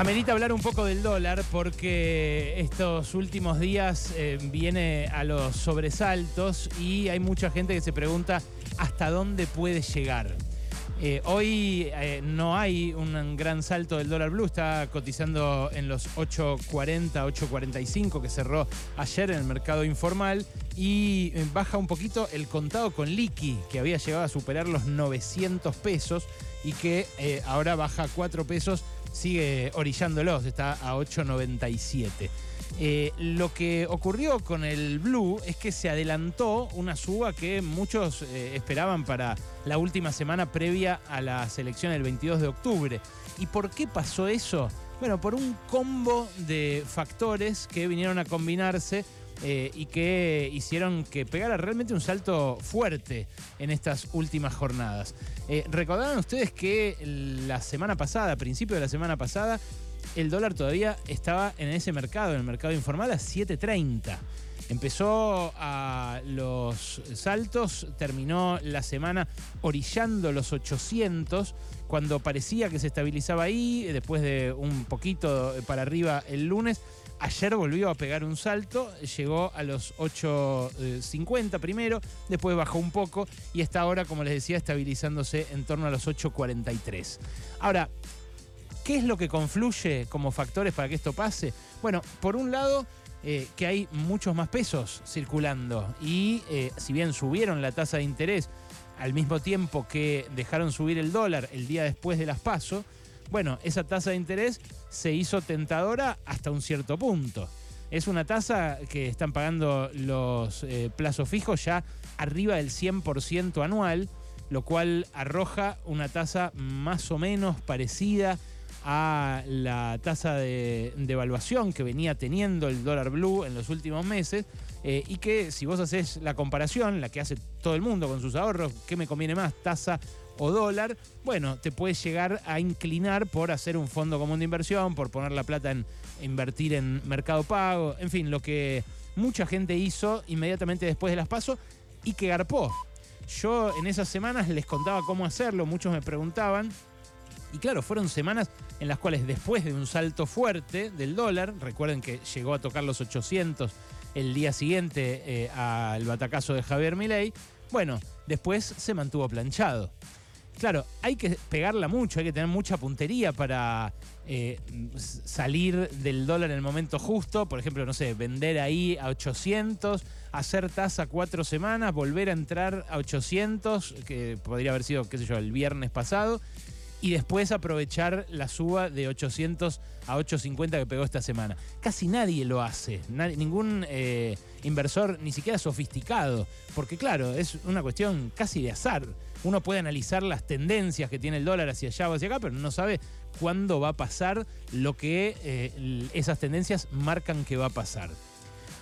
Amerita hablar un poco del dólar porque estos últimos días eh, viene a los sobresaltos y hay mucha gente que se pregunta hasta dónde puede llegar. Eh, hoy eh, no hay un gran salto del dólar blue, está cotizando en los 8.40, 8.45 que cerró ayer en el mercado informal y baja un poquito el contado con liqui que había llegado a superar los 900 pesos y que ahora baja 4 pesos sigue orillándolos, está a 8.97. Eh, lo que ocurrió con el Blue es que se adelantó una suba que muchos eh, esperaban para la última semana previa a la selección del 22 de octubre. ¿Y por qué pasó eso? Bueno, por un combo de factores que vinieron a combinarse eh, y que hicieron que pegara realmente un salto fuerte en estas últimas jornadas. Eh, recordarán ustedes que la semana pasada, a principio de la semana pasada, el dólar todavía estaba en ese mercado, en el mercado informal, a 7.30. Empezó a los saltos, terminó la semana orillando los 800, cuando parecía que se estabilizaba ahí, después de un poquito para arriba el lunes, Ayer volvió a pegar un salto, llegó a los 8.50 primero, después bajó un poco y está ahora, como les decía, estabilizándose en torno a los 8.43. Ahora, ¿qué es lo que confluye como factores para que esto pase? Bueno, por un lado, eh, que hay muchos más pesos circulando y eh, si bien subieron la tasa de interés al mismo tiempo que dejaron subir el dólar el día después de las pasos, bueno, esa tasa de interés se hizo tentadora hasta un cierto punto. Es una tasa que están pagando los eh, plazos fijos ya arriba del 100% anual, lo cual arroja una tasa más o menos parecida a la tasa de, evaluación que venía teniendo el dólar blue en los últimos meses eh, y que si vos haces la comparación, la que hace todo el mundo con sus ahorros, ¿qué me conviene más, tasa o dólar? Bueno, te puedes llegar a inclinar por hacer un fondo común de inversión, por poner la plata en invertir en mercado pago, en fin, lo que mucha gente hizo inmediatamente después de las pasos y que garpó. Yo en esas semanas les contaba cómo hacerlo, muchos me preguntaban y claro, fueron semanas en las cuales después de un salto fuerte del dólar, recuerden que llegó a tocar los 800 el día siguiente eh, al batacazo de Javier Milei, bueno, después se mantuvo planchado. Claro, hay que pegarla mucho, hay que tener mucha puntería para eh, salir del dólar en el momento justo. Por ejemplo, no sé, vender ahí a 800, hacer tasa cuatro semanas, volver a entrar a 800, que podría haber sido, qué sé yo, el viernes pasado, y después aprovechar la suba de 800 a 850 que pegó esta semana. Casi nadie lo hace, ningún eh, inversor, ni siquiera sofisticado, porque claro, es una cuestión casi de azar. Uno puede analizar las tendencias que tiene el dólar hacia allá o hacia acá, pero no sabe cuándo va a pasar lo que eh, esas tendencias marcan que va a pasar.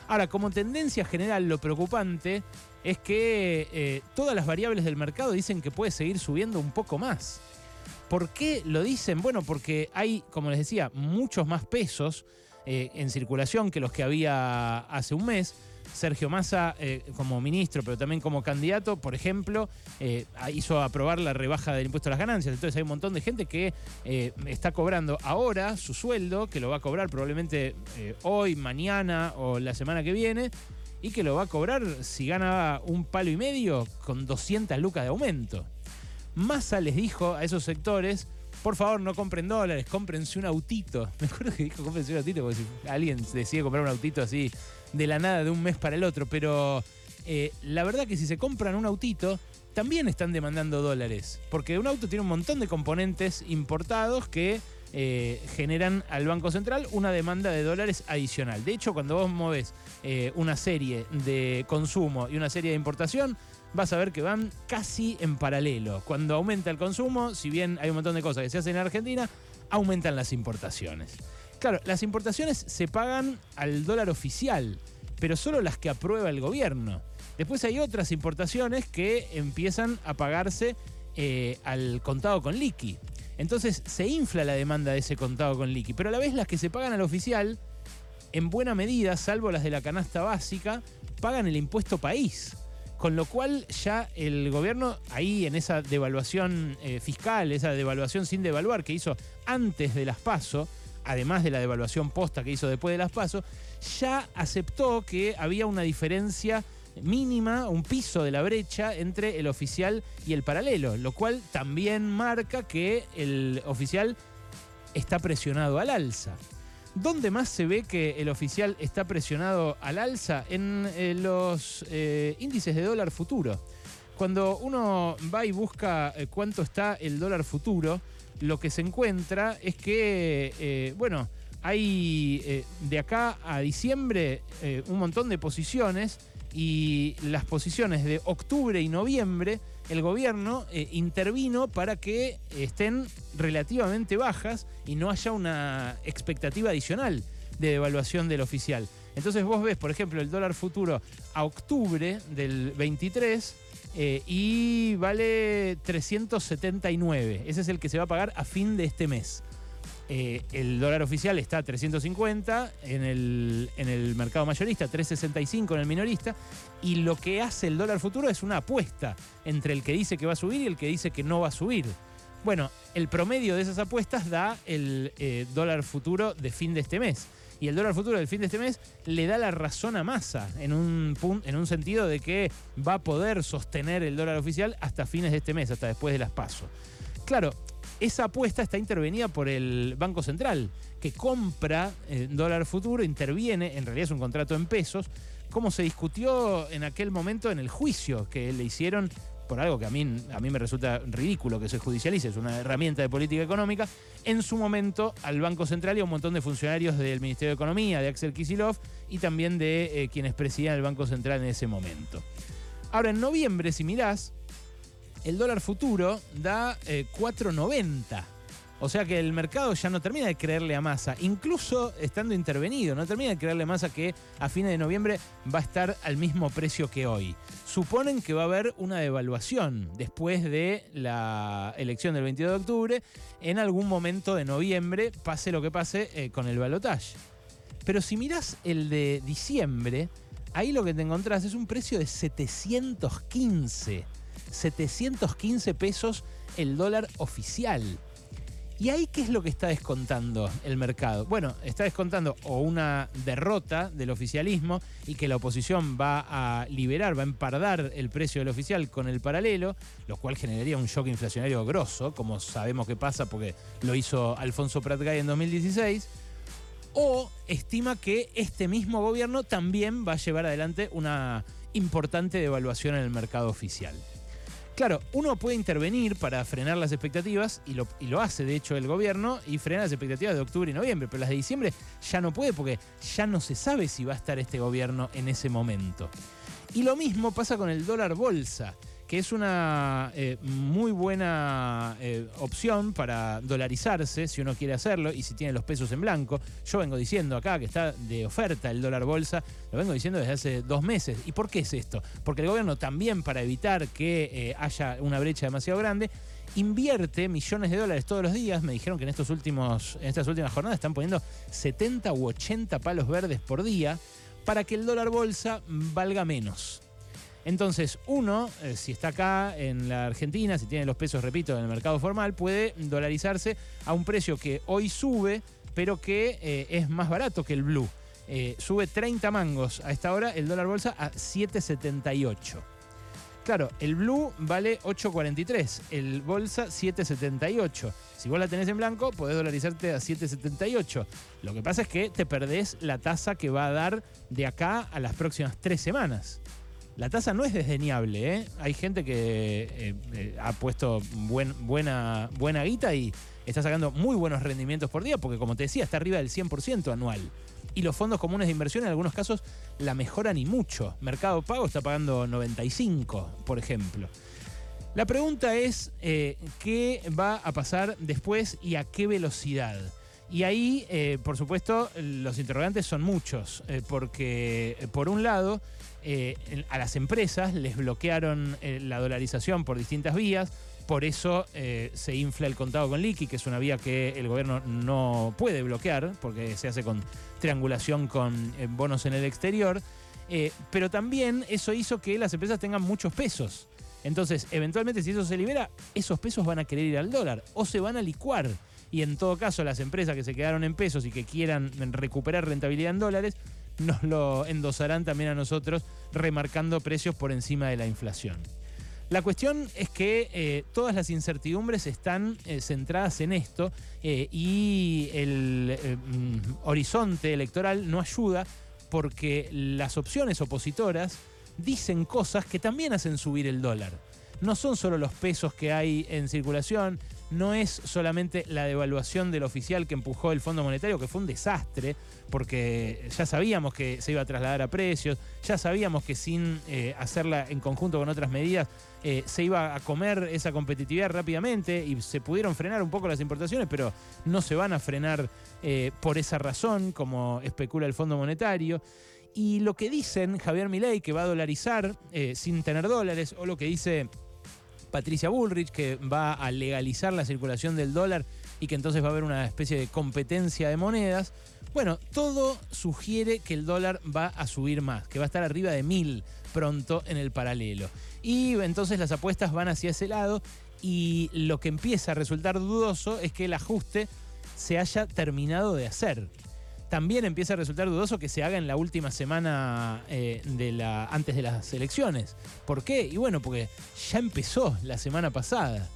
Ahora, como tendencia general, lo preocupante es que eh, todas las variables del mercado dicen que puede seguir subiendo un poco más. ¿Por qué lo dicen? Bueno, porque hay, como les decía, muchos más pesos eh, en circulación que los que había hace un mes. Sergio Massa, eh, como ministro, pero también como candidato, por ejemplo, eh, hizo aprobar la rebaja del impuesto a las ganancias. Entonces hay un montón de gente que está cobrando ahora su sueldo, que lo va a cobrar probablemente hoy, mañana o la semana que viene, y que lo va a cobrar si gana un palo y medio con 200 lucas de aumento. Massa les dijo a esos sectores, por favor no compren dólares, cómprense un autito. Me acuerdo que dijo cómprense un autito, porque si alguien decide comprar un autito así de la nada de un mes para el otro, pero eh, la verdad que si se compran un autito, también están demandando dólares, porque un auto tiene un montón de componentes importados que eh, generan al Banco Central una demanda de dólares adicional. De hecho, cuando vos moves eh, una serie de consumo y una serie de importación, vas a ver que van casi en paralelo. Cuando aumenta el consumo, si bien hay un montón de cosas que se hacen en Argentina, aumentan las importaciones. Claro, las importaciones se pagan al dólar oficial, pero solo las que aprueba el gobierno. Después hay otras importaciones que empiezan a pagarse eh, al contado con liqui. Entonces se infla la demanda de ese contado con liqui, pero a la vez las que se pagan al oficial, en buena medida, salvo las de la canasta básica, pagan el impuesto país. Con lo cual ya el gobierno ahí en esa devaluación eh, fiscal, esa devaluación sin devaluar que hizo antes de las PASO, además de la devaluación posta que hizo después de las pasos, ya aceptó que había una diferencia mínima, un piso de la brecha entre el oficial y el paralelo, lo cual también marca que el oficial está presionado al alza. ¿Dónde más se ve que el oficial está presionado al alza? En eh, los eh, índices de dólar futuro. Cuando uno va y busca eh, cuánto está el dólar futuro, lo que se encuentra es que, bueno, hay de acá a diciembre un montón de posiciones y las posiciones de octubre y noviembre, el gobierno eh, intervino para que estén relativamente bajas y no haya una expectativa adicional de devaluación del oficial. Entonces vos ves, por ejemplo, el dólar futuro a octubre del 23 eh, y vale 379. Ese es el que se va a pagar a fin de este mes. Eh, el dólar oficial está a 350 en el, en el mercado mayorista, 365 en el minorista, y lo que hace el dólar futuro es una apuesta entre el que dice que va a subir y el que dice que no va a subir. Bueno, el promedio de esas apuestas da el eh, dólar futuro de fin de este mes. Y el dólar futuro del fin de este mes le da la razón a Massa en un, en un sentido de que va a poder sostener el dólar oficial hasta fines de este mes, hasta después de las pasos. Claro, esa apuesta está intervenida por el Banco Central, que compra eh, dólar futuro, interviene, en realidad es un contrato en pesos, como se discutió en aquel momento en el juicio que le hicieron por algo que a mí, a mí me resulta ridículo que se judicialice, es una herramienta de política económica, en su momento al Banco Central y a un montón de funcionarios del Ministerio de Economía, de Axel Kisilov, y también de eh, quienes presidían el Banco Central en ese momento. Ahora, en noviembre, si mirás, el dólar futuro da 4.90. Eh, o sea que el mercado ya no termina de creerle a masa, incluso estando intervenido, no termina de creerle a masa que a fines de noviembre va a estar al mismo precio que hoy. Suponen que va a haber una devaluación después de la elección del 22 de octubre, en algún momento de noviembre, pase lo que pase eh, con el balotaje. Pero si miras el de diciembre, ahí lo que te encontrás es un precio de 715 715 pesos el dólar oficial. ¿Y ahí qué es lo que está descontando el mercado? Bueno, está descontando o una derrota del oficialismo y que la oposición va a liberar, va a empardar el precio del oficial con el paralelo, lo cual generaría un shock inflacionario grosso, como sabemos que pasa porque lo hizo Alfonso Pratgay en 2016, o estima que este mismo gobierno también va a llevar adelante una importante devaluación en el mercado oficial. Claro, uno puede intervenir para frenar las expectativas, y lo, hace de hecho el gobierno, y frena las expectativas de octubre y noviembre, pero las de diciembre ya no puede porque ya no se sabe si va a estar este gobierno en ese momento. Y lo mismo pasa con el dólar bolsa que es una eh, muy buena eh, opción para dolarizarse si uno quiere hacerlo y si tiene los pesos en blanco. Yo vengo diciendo acá que está de oferta el dólar bolsa, lo vengo diciendo desde hace dos meses. ¿Y por qué es esto? Porque el gobierno también para evitar que eh, haya una brecha demasiado grande, invierte millones de dólares todos los días. Me dijeron que en, estos últimos, en estas últimas jornadas están poniendo 70 u 80 palos verdes por día para que el dólar bolsa valga menos. Entonces, uno, eh, si está acá en la Argentina, si tiene los pesos, repito, en el mercado formal, puede dolarizarse a un precio que hoy sube, pero que eh, es más barato que el blue. Eh, sube 30 mangos a esta hora, el dólar bolsa a 7,78. Claro, el blue vale 8.43, el bolsa 7.78. Si vos la tenés en blanco, podés dolarizarte a 7.78. Lo que pasa es que te perdés la tasa que va a dar de acá a las próximas tres semanas. La tasa no es desdeñable, ¿eh? Hay gente que eh, eh, ha puesto buena, buena guita y está sacando muy buenos rendimientos por día, porque como te decía, está arriba del 100% anual. Y los fondos comunes de inversión en algunos casos la mejoran y mucho. Mercado Pago está pagando 95, por ejemplo. La pregunta es, ¿qué va a pasar después y a qué velocidad? Y ahí, por supuesto, los interrogantes son muchos, porque por un lado, eh, a las empresas les bloquearon eh, la dolarización por distintas vías. Por eso eh, se infla el contado con liqui, que es una vía que el gobierno no puede bloquear, porque se hace con triangulación con bonos en el exterior. pero también eso hizo que las empresas tengan muchos pesos. Entonces, eventualmente, si eso se libera, esos pesos van a querer ir al dólar o se van a licuar y en todo caso las empresas que se quedaron en pesos y que quieran recuperar rentabilidad en dólares, nos lo endosarán también a nosotros, remarcando precios por encima de la inflación. La cuestión es que eh, todas las incertidumbres están eh, centradas en esto eh, y el mm, horizonte electoral no ayuda porque las opciones opositoras dicen cosas que también hacen subir el dólar. No son solo los pesos que hay en circulación, no es solamente la devaluación del oficial que empujó el Fondo Monetario, que fue un desastre, porque ya sabíamos que se iba a trasladar a precios, ya sabíamos que sin eh, hacerla en conjunto con otras medidas eh, se iba a comer esa competitividad rápidamente y se pudieron frenar un poco las importaciones, pero no se van a frenar eh, por esa razón, como especula el Fondo Monetario. Y lo que dicen Javier Milei, que va a dolarizar sin tener dólares, o lo que dice Patricia Bullrich, que va a legalizar la circulación del dólar y que entonces va a haber una especie de competencia de monedas. Bueno, todo sugiere que el dólar va a subir más, que va a estar arriba de mil pronto en el paralelo. Y entonces las apuestas van hacia ese lado y lo que empieza a resultar dudoso es que el ajuste se haya terminado de hacer también empieza a resultar dudoso que se haga en la última semana eh, de la, antes de las elecciones. ¿Por qué? Y bueno, porque ya empezó la semana pasada.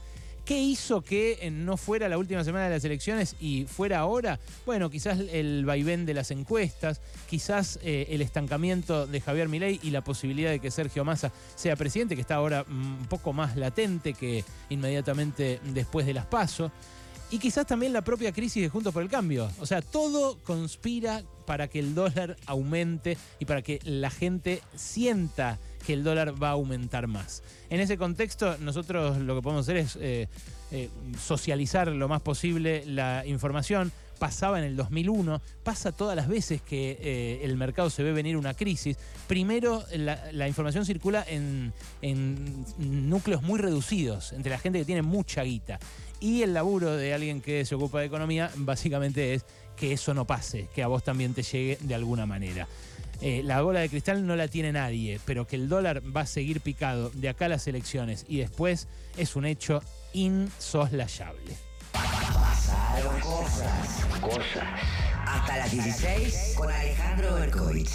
¿Qué hizo que eh, no fuera la última semana de las elecciones y fuera ahora? Bueno, quizás el vaivén de las encuestas, quizás eh, el estancamiento de Javier Milei y la posibilidad de que Sergio Massa sea presidente, que está ahora un poco más latente que inmediatamente después de las pasos. Y quizás también la propia crisis de Juntos por el Cambio. O sea, todo conspira para que el dólar aumente y para que la gente sienta que el dólar va a aumentar más. En ese contexto, nosotros lo que podemos hacer es eh, eh, socializar lo más posible la información. Pasaba en el 2001, pasa todas las veces que eh, el mercado se ve venir una crisis. Primero, la, información circula en, en núcleos muy reducidos, entre la gente que tiene mucha guita. Y el laburo de alguien que se ocupa de economía básicamente es que eso no pase, que a vos también te llegue de alguna manera. Eh, la bola de cristal no la tiene nadie, pero que el dólar va a seguir picado de acá a las elecciones y después es un hecho insoslayable. Pasaron cosas. Cosas. Hasta las 16 con Alejandro Berkovich.